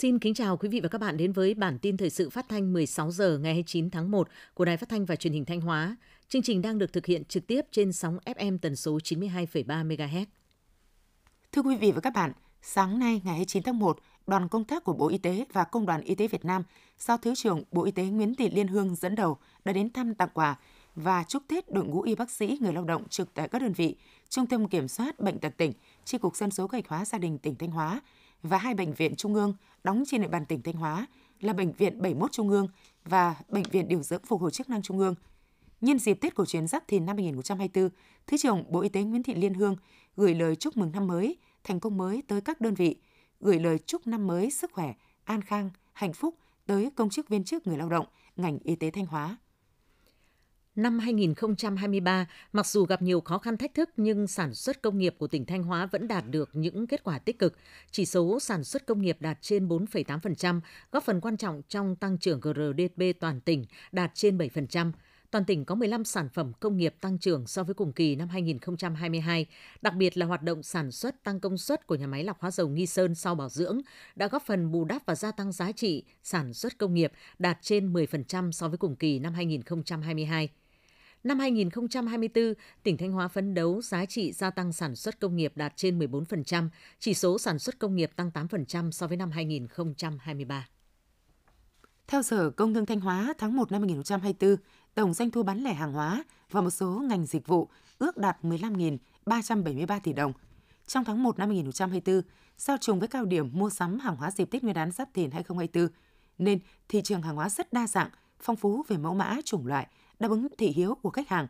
Xin kính chào quý vị và các bạn đến với bản tin thời sự phát thanh 16 giờ ngày 29 tháng 1 của Đài Phát thanh và Truyền hình Thanh Hóa. Chương trình đang được thực hiện trực tiếp trên sóng FM tần số 92,3 MHz. Thưa quý vị và các bạn, sáng nay ngày 29 tháng 1, đoàn công tác của Bộ Y tế và Công đoàn Y tế Việt Nam do Thứ trưởng Bộ Y tế Nguyễn Thị Liên Hương dẫn đầu đã đến thăm tặng quà và chúc Tết đội ngũ y bác sĩ người lao động trực tại các đơn vị, Trung tâm Kiểm soát Bệnh tật tỉnh, Chi cục Dân số Gạch hóa gia đình tỉnh Thanh Hóa và hai bệnh viện trung ương đóng trên địa bàn tỉnh Thanh Hóa là Bệnh viện 71 Trung ương và Bệnh viện Điều dưỡng Phục hồi chức năng Trung ương. Nhân dịp Tết cổ truyền Giáp Thìn năm 2024, Thứ trưởng Bộ Y tế Nguyễn Thị Liên Hương gửi lời chúc mừng năm mới, thành công mới tới các đơn vị, gửi lời chúc năm mới sức khỏe, an khang, hạnh phúc tới công chức viên chức người lao động, ngành y tế Thanh Hóa. Năm 2023, mặc dù gặp nhiều khó khăn thách thức nhưng sản xuất công nghiệp của tỉnh Thanh Hóa vẫn đạt được những kết quả tích cực. Chỉ số sản xuất công nghiệp đạt trên 4,8%, góp phần quan trọng trong tăng trưởng GRDP toàn tỉnh đạt trên 7%. Toàn tỉnh có 15 sản phẩm công nghiệp tăng trưởng so với cùng kỳ năm 2022, đặc biệt là hoạt động sản xuất tăng công suất của nhà máy lọc hóa dầu Nghi Sơn sau bảo dưỡng đã góp phần bù đắp và gia tăng giá trị sản xuất công nghiệp đạt trên 10% so với cùng kỳ năm 2022. Năm 2024, tỉnh Thanh Hóa phấn đấu giá trị gia tăng sản xuất công nghiệp đạt trên 14%, chỉ số sản xuất công nghiệp tăng 8% so với năm 2023. Theo Sở Công Thương Thanh Hóa, tháng 1 năm 2024, tổng doanh thu bán lẻ hàng hóa và một số ngành dịch vụ ước đạt 15.373 tỷ đồng. Trong tháng 1 năm 2024, giao trùng với cao điểm mua sắm hàng hóa dịp Tết Nguyên đán Giáp Thìn 2024, nên thị trường hàng hóa rất đa dạng, phong phú về mẫu mã, chủng loại, đáp ứng thị hiếu của khách hàng.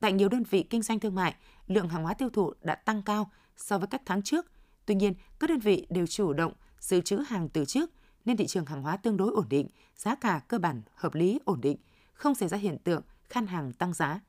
Tại nhiều đơn vị kinh doanh thương mại, lượng hàng hóa tiêu thụ đã tăng cao so với các tháng trước. Tuy nhiên, các đơn vị đều chủ động dự trữ hàng từ trước nên thị trường hàng hóa tương đối ổn định, giá cả cơ bản hợp lý ổn định, không xảy ra hiện tượng khan hàng tăng giá.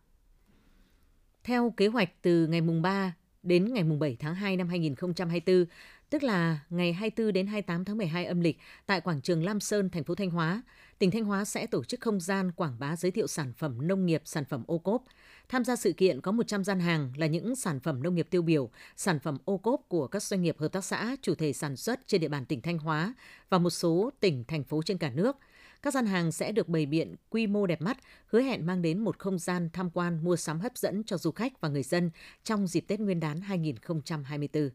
Theo kế hoạch từ ngày mùng 3 đến ngày mùng 7 tháng 2 năm 2024, tức là ngày 24 đến 28 tháng 12 âm lịch tại quảng trường Lam Sơn, thành phố Thanh Hóa, tỉnh Thanh Hóa sẽ tổ chức không gian quảng bá giới thiệu sản phẩm nông nghiệp, sản phẩm ô cốp. Tham gia sự kiện có 100 gian hàng là những sản phẩm nông nghiệp tiêu biểu, sản phẩm ô cốp của các doanh nghiệp hợp tác xã, chủ thể sản xuất trên địa bàn tỉnh Thanh Hóa và một số tỉnh, thành phố trên cả nước. Các gian hàng sẽ được bày biện quy mô đẹp mắt, hứa hẹn mang đến một không gian tham quan mua sắm hấp dẫn cho du khách và người dân trong dịp Tết Nguyên đán 2024.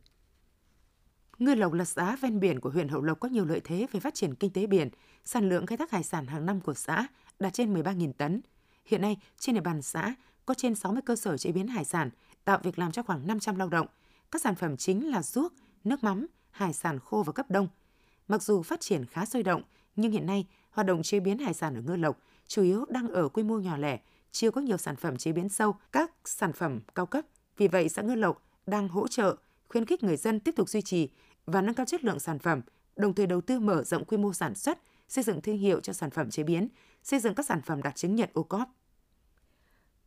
Ngư lộc là xã ven biển của huyện Hậu Lộc có nhiều lợi thế về phát triển kinh tế biển. Sản lượng khai thác hải sản hàng năm của xã đạt trên 13.000 tấn. Hiện nay, trên địa bàn xã có trên 60 cơ sở chế biến hải sản, tạo việc làm cho khoảng 500 lao động. Các sản phẩm chính là ruốc, nước mắm, hải sản khô và cấp đông. Mặc dù phát triển khá sôi động, nhưng hiện nay hoạt động chế biến hải sản ở Ngư Lộc chủ yếu đang ở quy mô nhỏ lẻ, chưa có nhiều sản phẩm chế biến sâu, các sản phẩm cao cấp. Vì vậy, xã Ngư Lộc đang hỗ trợ, khuyến khích người dân tiếp tục duy trì và nâng cao chất lượng sản phẩm, đồng thời đầu tư mở rộng quy mô sản xuất, xây dựng thương hiệu cho sản phẩm chế biến, xây dựng các sản phẩm đạt chứng nhận OCOP.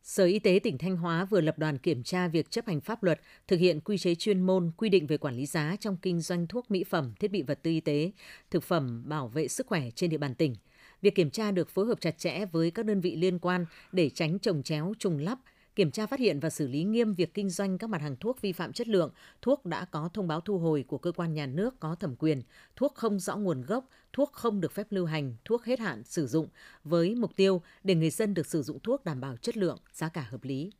Sở Y tế tỉnh Thanh Hóa vừa lập đoàn kiểm tra việc chấp hành pháp luật, thực hiện quy chế chuyên môn, quy định về quản lý giá trong kinh doanh thuốc mỹ phẩm, thiết bị vật tư y tế, thực phẩm bảo vệ sức khỏe trên địa bàn tỉnh. Việc kiểm tra được phối hợp chặt chẽ với các đơn vị liên quan để tránh trồng chéo, trùng lắp, kiểm tra phát hiện và xử lý nghiêm việc kinh doanh các mặt hàng thuốc vi phạm chất lượng, thuốc đã có thông báo thu hồi của cơ quan nhà nước có thẩm quyền, thuốc không rõ nguồn gốc, thuốc không được phép lưu hành, thuốc hết hạn sử dụng với mục tiêu để người dân được sử dụng thuốc đảm bảo chất lượng, giá cả hợp lý.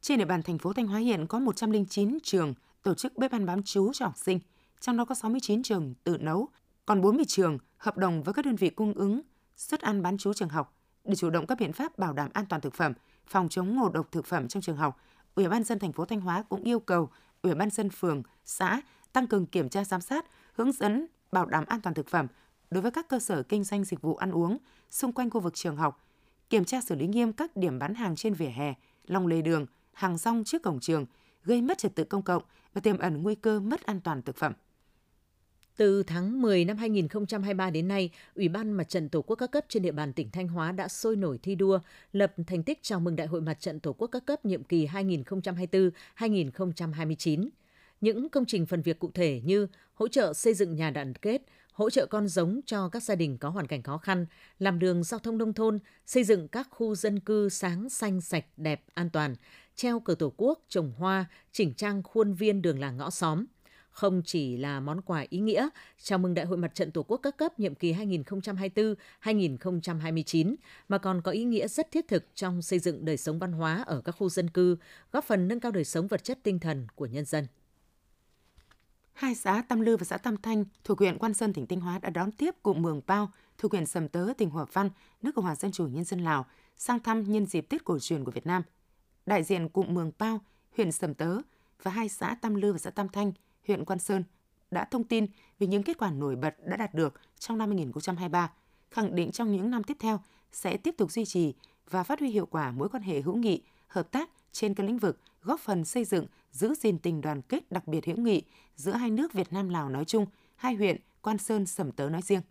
Trên địa bàn thành phố Thanh Hóa hiện có 109 trường tổ chức bếp ăn bán chú cho học sinh, trong đó có 69 trường tự nấu, còn 40 trường hợp đồng với các đơn vị cung ứng suất ăn bán chú trường học để chủ động các biện pháp bảo đảm an toàn thực phẩm – phòng chống ngộ độc thực phẩm trong trường học, Ủy ban dân thành phố Thanh Hóa cũng yêu cầu Ủy ban dân phường, xã tăng cường kiểm tra giám sát, hướng dẫn bảo đảm an toàn thực phẩm đối với các cơ sở kinh doanh dịch vụ ăn uống xung quanh khu vực trường học, kiểm tra xử lý nghiêm các điểm bán hàng trên vỉa hè, lòng lề đường, hàng rong trước cổng trường, gây mất trật tự công cộng và tiềm ẩn nguy cơ mất an toàn thực phẩm. Từ tháng 10 năm 2023 đến nay, Ủy ban Mặt trận Tổ quốc các cấp trên địa bàn tỉnh Thanh Hóa đã sôi nổi thi đua, lập thành tích chào mừng Đại hội Mặt trận Tổ quốc các cấp nhiệm kỳ 2024-2029. Những công trình phần việc cụ thể như hỗ trợ xây dựng nhà đoàn kết, hỗ trợ con giống cho các gia đình có hoàn cảnh khó khăn, làm đường giao thông nông thôn, xây dựng các khu dân cư sáng, xanh, sạch, đẹp, an toàn, treo cờ tổ quốc, trồng hoa, chỉnh trang khuôn viên đường làng ngõ xóm – không chỉ là món quà ý nghĩa chào mừng Đại hội Mặt trận Tổ quốc các cấp nhiệm kỳ 2024-2029 mà còn có ý nghĩa rất thiết thực trong xây dựng đời sống văn hóa ở các khu dân cư, góp phần nâng cao đời sống vật chất tinh thần của nhân dân. Hai xã Tam Lư và xã Tam Thanh thuộc huyện Quan Sơn tỉnh Thanh Hóa đã đón tiếp cụm Mường Pao thuộc huyện Sầm Tớ tỉnh Hòa Văn, nước Cộng hòa Dân chủ Nhân dân Lào sang thăm nhân dịp Tết cổ truyền của Việt Nam. Đại diện cụm Mường Pao, huyện Sầm Tớ và hai xã Tam Lư và xã Tam Thanh – huyện Quan Sơn đã thông tin về những kết quả nổi bật đã đạt được trong năm 2023, khẳng định trong những năm tiếp theo sẽ tiếp tục duy trì và phát huy hiệu quả mối quan hệ hữu nghị, hợp tác trên các lĩnh vực, góp phần xây dựng, giữ gìn tình đoàn kết đặc biệt hữu nghị giữa hai nước Việt Nam Lào nói chung, hai huyện Quan Sơn Sầm Tớ nói riêng.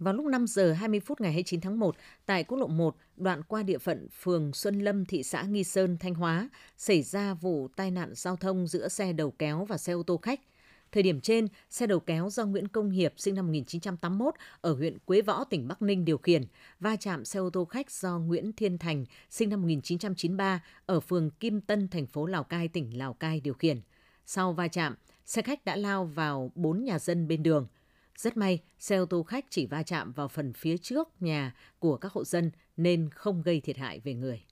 Vào lúc 5 giờ 20 phút ngày 29 tháng 1, tại quốc lộ 1, đoạn qua địa phận phường Xuân Lâm, thị xã Nghi Sơn, Thanh Hóa, xảy ra vụ tai nạn giao thông giữa xe đầu kéo và xe ô tô khách. Thời điểm trên, xe đầu kéo do Nguyễn Công Hiệp sinh năm 1981 ở huyện Quế Võ, tỉnh Bắc Ninh điều khiển, va chạm xe ô tô khách do Nguyễn Thiên Thành sinh năm 1993 ở phường Kim Tân, thành phố Lào Cai, tỉnh Lào Cai điều khiển. Sau va chạm, xe khách đã lao vào bốn nhà dân bên đường – rất may, xe ô tô khách chỉ va chạm vào phần phía trước nhà của các hộ dân nên không gây thiệt hại về người.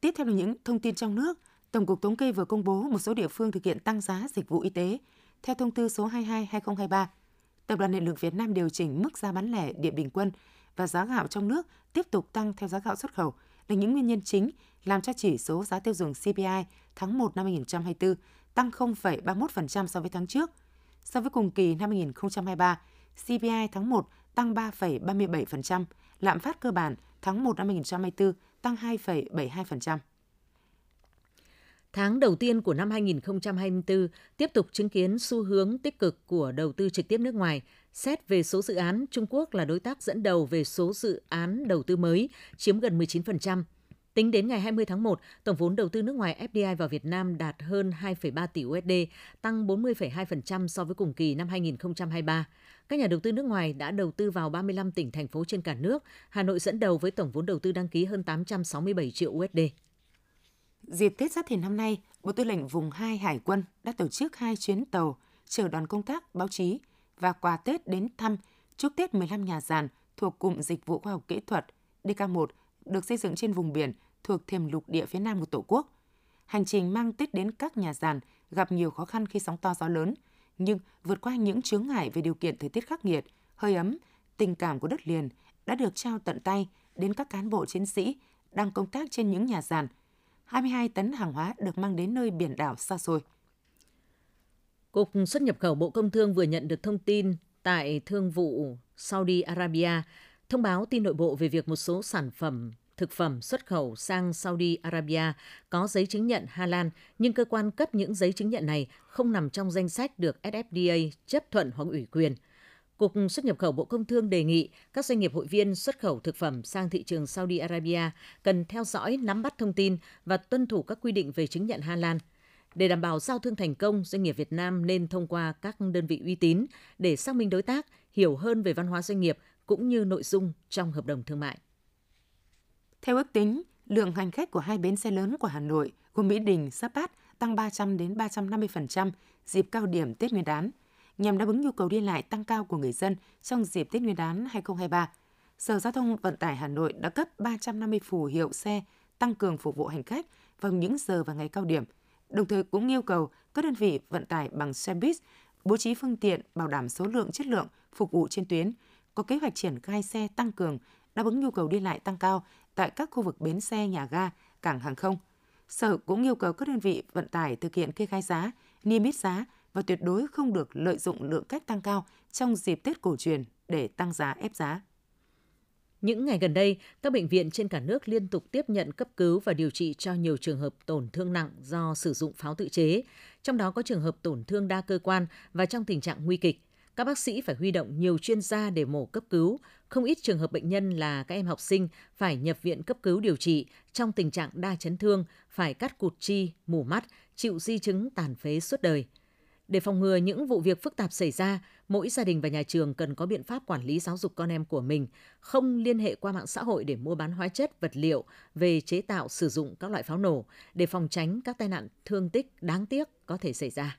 Tiếp theo là những thông tin trong nước. Tổng cục Thống kê vừa công bố một số địa phương thực hiện tăng giá dịch vụ y tế. Theo thông tư số 22/2023, Tập đoàn Điện lực Việt Nam điều chỉnh mức giá bán lẻ điện bình quân và giá gạo trong nước tiếp tục tăng theo giá gạo xuất khẩu là những nguyên nhân chính làm cho chỉ số giá tiêu dùng CPI tháng 1 năm 2024 tăng 0,31% so với tháng trước – So với cùng kỳ năm 2023, CPI tháng 1 tăng 3,37%, lạm phát cơ bản tháng 1 năm 2024 tăng 2,72%. Tháng đầu tiên của năm 2024 tiếp tục chứng kiến xu hướng tích cực của đầu tư trực tiếp nước ngoài. Xét về số dự án, Trung Quốc là đối tác dẫn đầu về số dự án đầu tư mới, chiếm gần 19%. Tính đến ngày 20 tháng 1, tổng vốn đầu tư nước ngoài FDI vào Việt Nam đạt hơn 2,3 tỷ USD, tăng 40,2% so với cùng kỳ năm 2023. Các nhà đầu tư nước ngoài đã đầu tư vào 35 tỉnh thành phố trên cả nước. Hà Nội dẫn đầu với tổng vốn đầu tư đăng ký hơn 867 triệu USD. Dịp Tết Giáp Thìn năm nay, Bộ Tư lệnh Vùng 2 Hải quân đã tổ chức hai chuyến tàu chở đoàn công tác, báo chí và quà Tết đến thăm chúc Tết 15 nhà giàn thuộc cụm dịch vụ khoa học kỹ thuật DK1 được xây dựng trên vùng biển thuộc thềm lục địa phía nam của Tổ quốc. Hành trình mang Tết đến các nhà giàn gặp nhiều khó khăn khi sóng to gió lớn, nhưng vượt qua những chướng ngại về điều kiện thời tiết khắc nghiệt, hơi ấm, tình cảm của đất liền đã được trao tận tay đến các cán bộ chiến sĩ đang công tác trên những nhà giàn. 22 tấn hàng hóa được mang đến nơi biển đảo xa xôi. Cục xuất nhập khẩu Bộ Công Thương vừa nhận được thông tin tại Thương vụ Saudi Arabia thông báo tin nội bộ về việc một số sản phẩm thực phẩm xuất khẩu sang Saudi Arabia có giấy chứng nhận Hà Lan, nhưng cơ quan cấp những giấy chứng nhận này không nằm trong danh sách được SFDA chấp thuận hoặc ủy quyền. Cục xuất nhập khẩu Bộ Công Thương đề nghị các doanh nghiệp hội viên xuất khẩu thực phẩm sang thị trường Saudi Arabia cần theo dõi, nắm bắt thông tin và tuân thủ các quy định về chứng nhận Hà Lan. Để đảm bảo giao thương thành công, doanh nghiệp Việt Nam nên thông qua các đơn vị uy tín để xác minh đối tác, hiểu hơn về văn hóa doanh nghiệp cũng như nội dung trong hợp đồng thương mại. Theo ước tính, lượng hành khách của hai bến xe lớn của Hà Nội gồm Mỹ Đình, Giáp Bát tăng 300 đến 350% dịp cao điểm Tết Nguyên đán, nhằm đáp ứng nhu cầu đi lại tăng cao của người dân trong dịp Tết Nguyên đán 2023. Sở Giao thông Vận tải Hà Nội đã cấp 350 phù hiệu xe tăng cường phục vụ hành khách vào những giờ và ngày cao điểm, đồng thời cũng yêu cầu các đơn vị vận tải bằng xe buýt bố trí phương tiện bảo đảm số lượng chất lượng phục vụ trên tuyến, có kế hoạch triển khai xe tăng cường đáp ứng nhu cầu đi lại tăng cao tại các khu vực bến xe, nhà ga, cảng hàng không. Sở cũng yêu cầu các đơn vị vận tải thực hiện kê khai giá, niêm yết giá và tuyệt đối không được lợi dụng lượng khách tăng cao trong dịp Tết cổ truyền để tăng giá ép giá. Những ngày gần đây, các bệnh viện trên cả nước liên tục tiếp nhận cấp cứu và điều trị cho nhiều trường hợp tổn thương nặng do sử dụng pháo tự chế, trong đó có trường hợp tổn thương đa cơ quan và trong tình trạng nguy kịch. Các bác sĩ phải huy động nhiều chuyên gia để mổ cấp cứu. Không ít trường hợp bệnh nhân là các em học sinh phải nhập viện cấp cứu điều trị trong tình trạng đa chấn thương, phải cắt cụt chi, mù mắt, chịu di chứng tàn phế suốt đời. Để phòng ngừa những vụ việc phức tạp xảy ra, mỗi gia đình và nhà trường cần có biện pháp quản lý giáo dục con em của mình, không liên hệ qua mạng xã hội để mua bán hóa chất, vật liệu về chế tạo sử dụng các loại pháo nổ để phòng tránh các tai nạn thương tích đáng tiếc có thể xảy ra.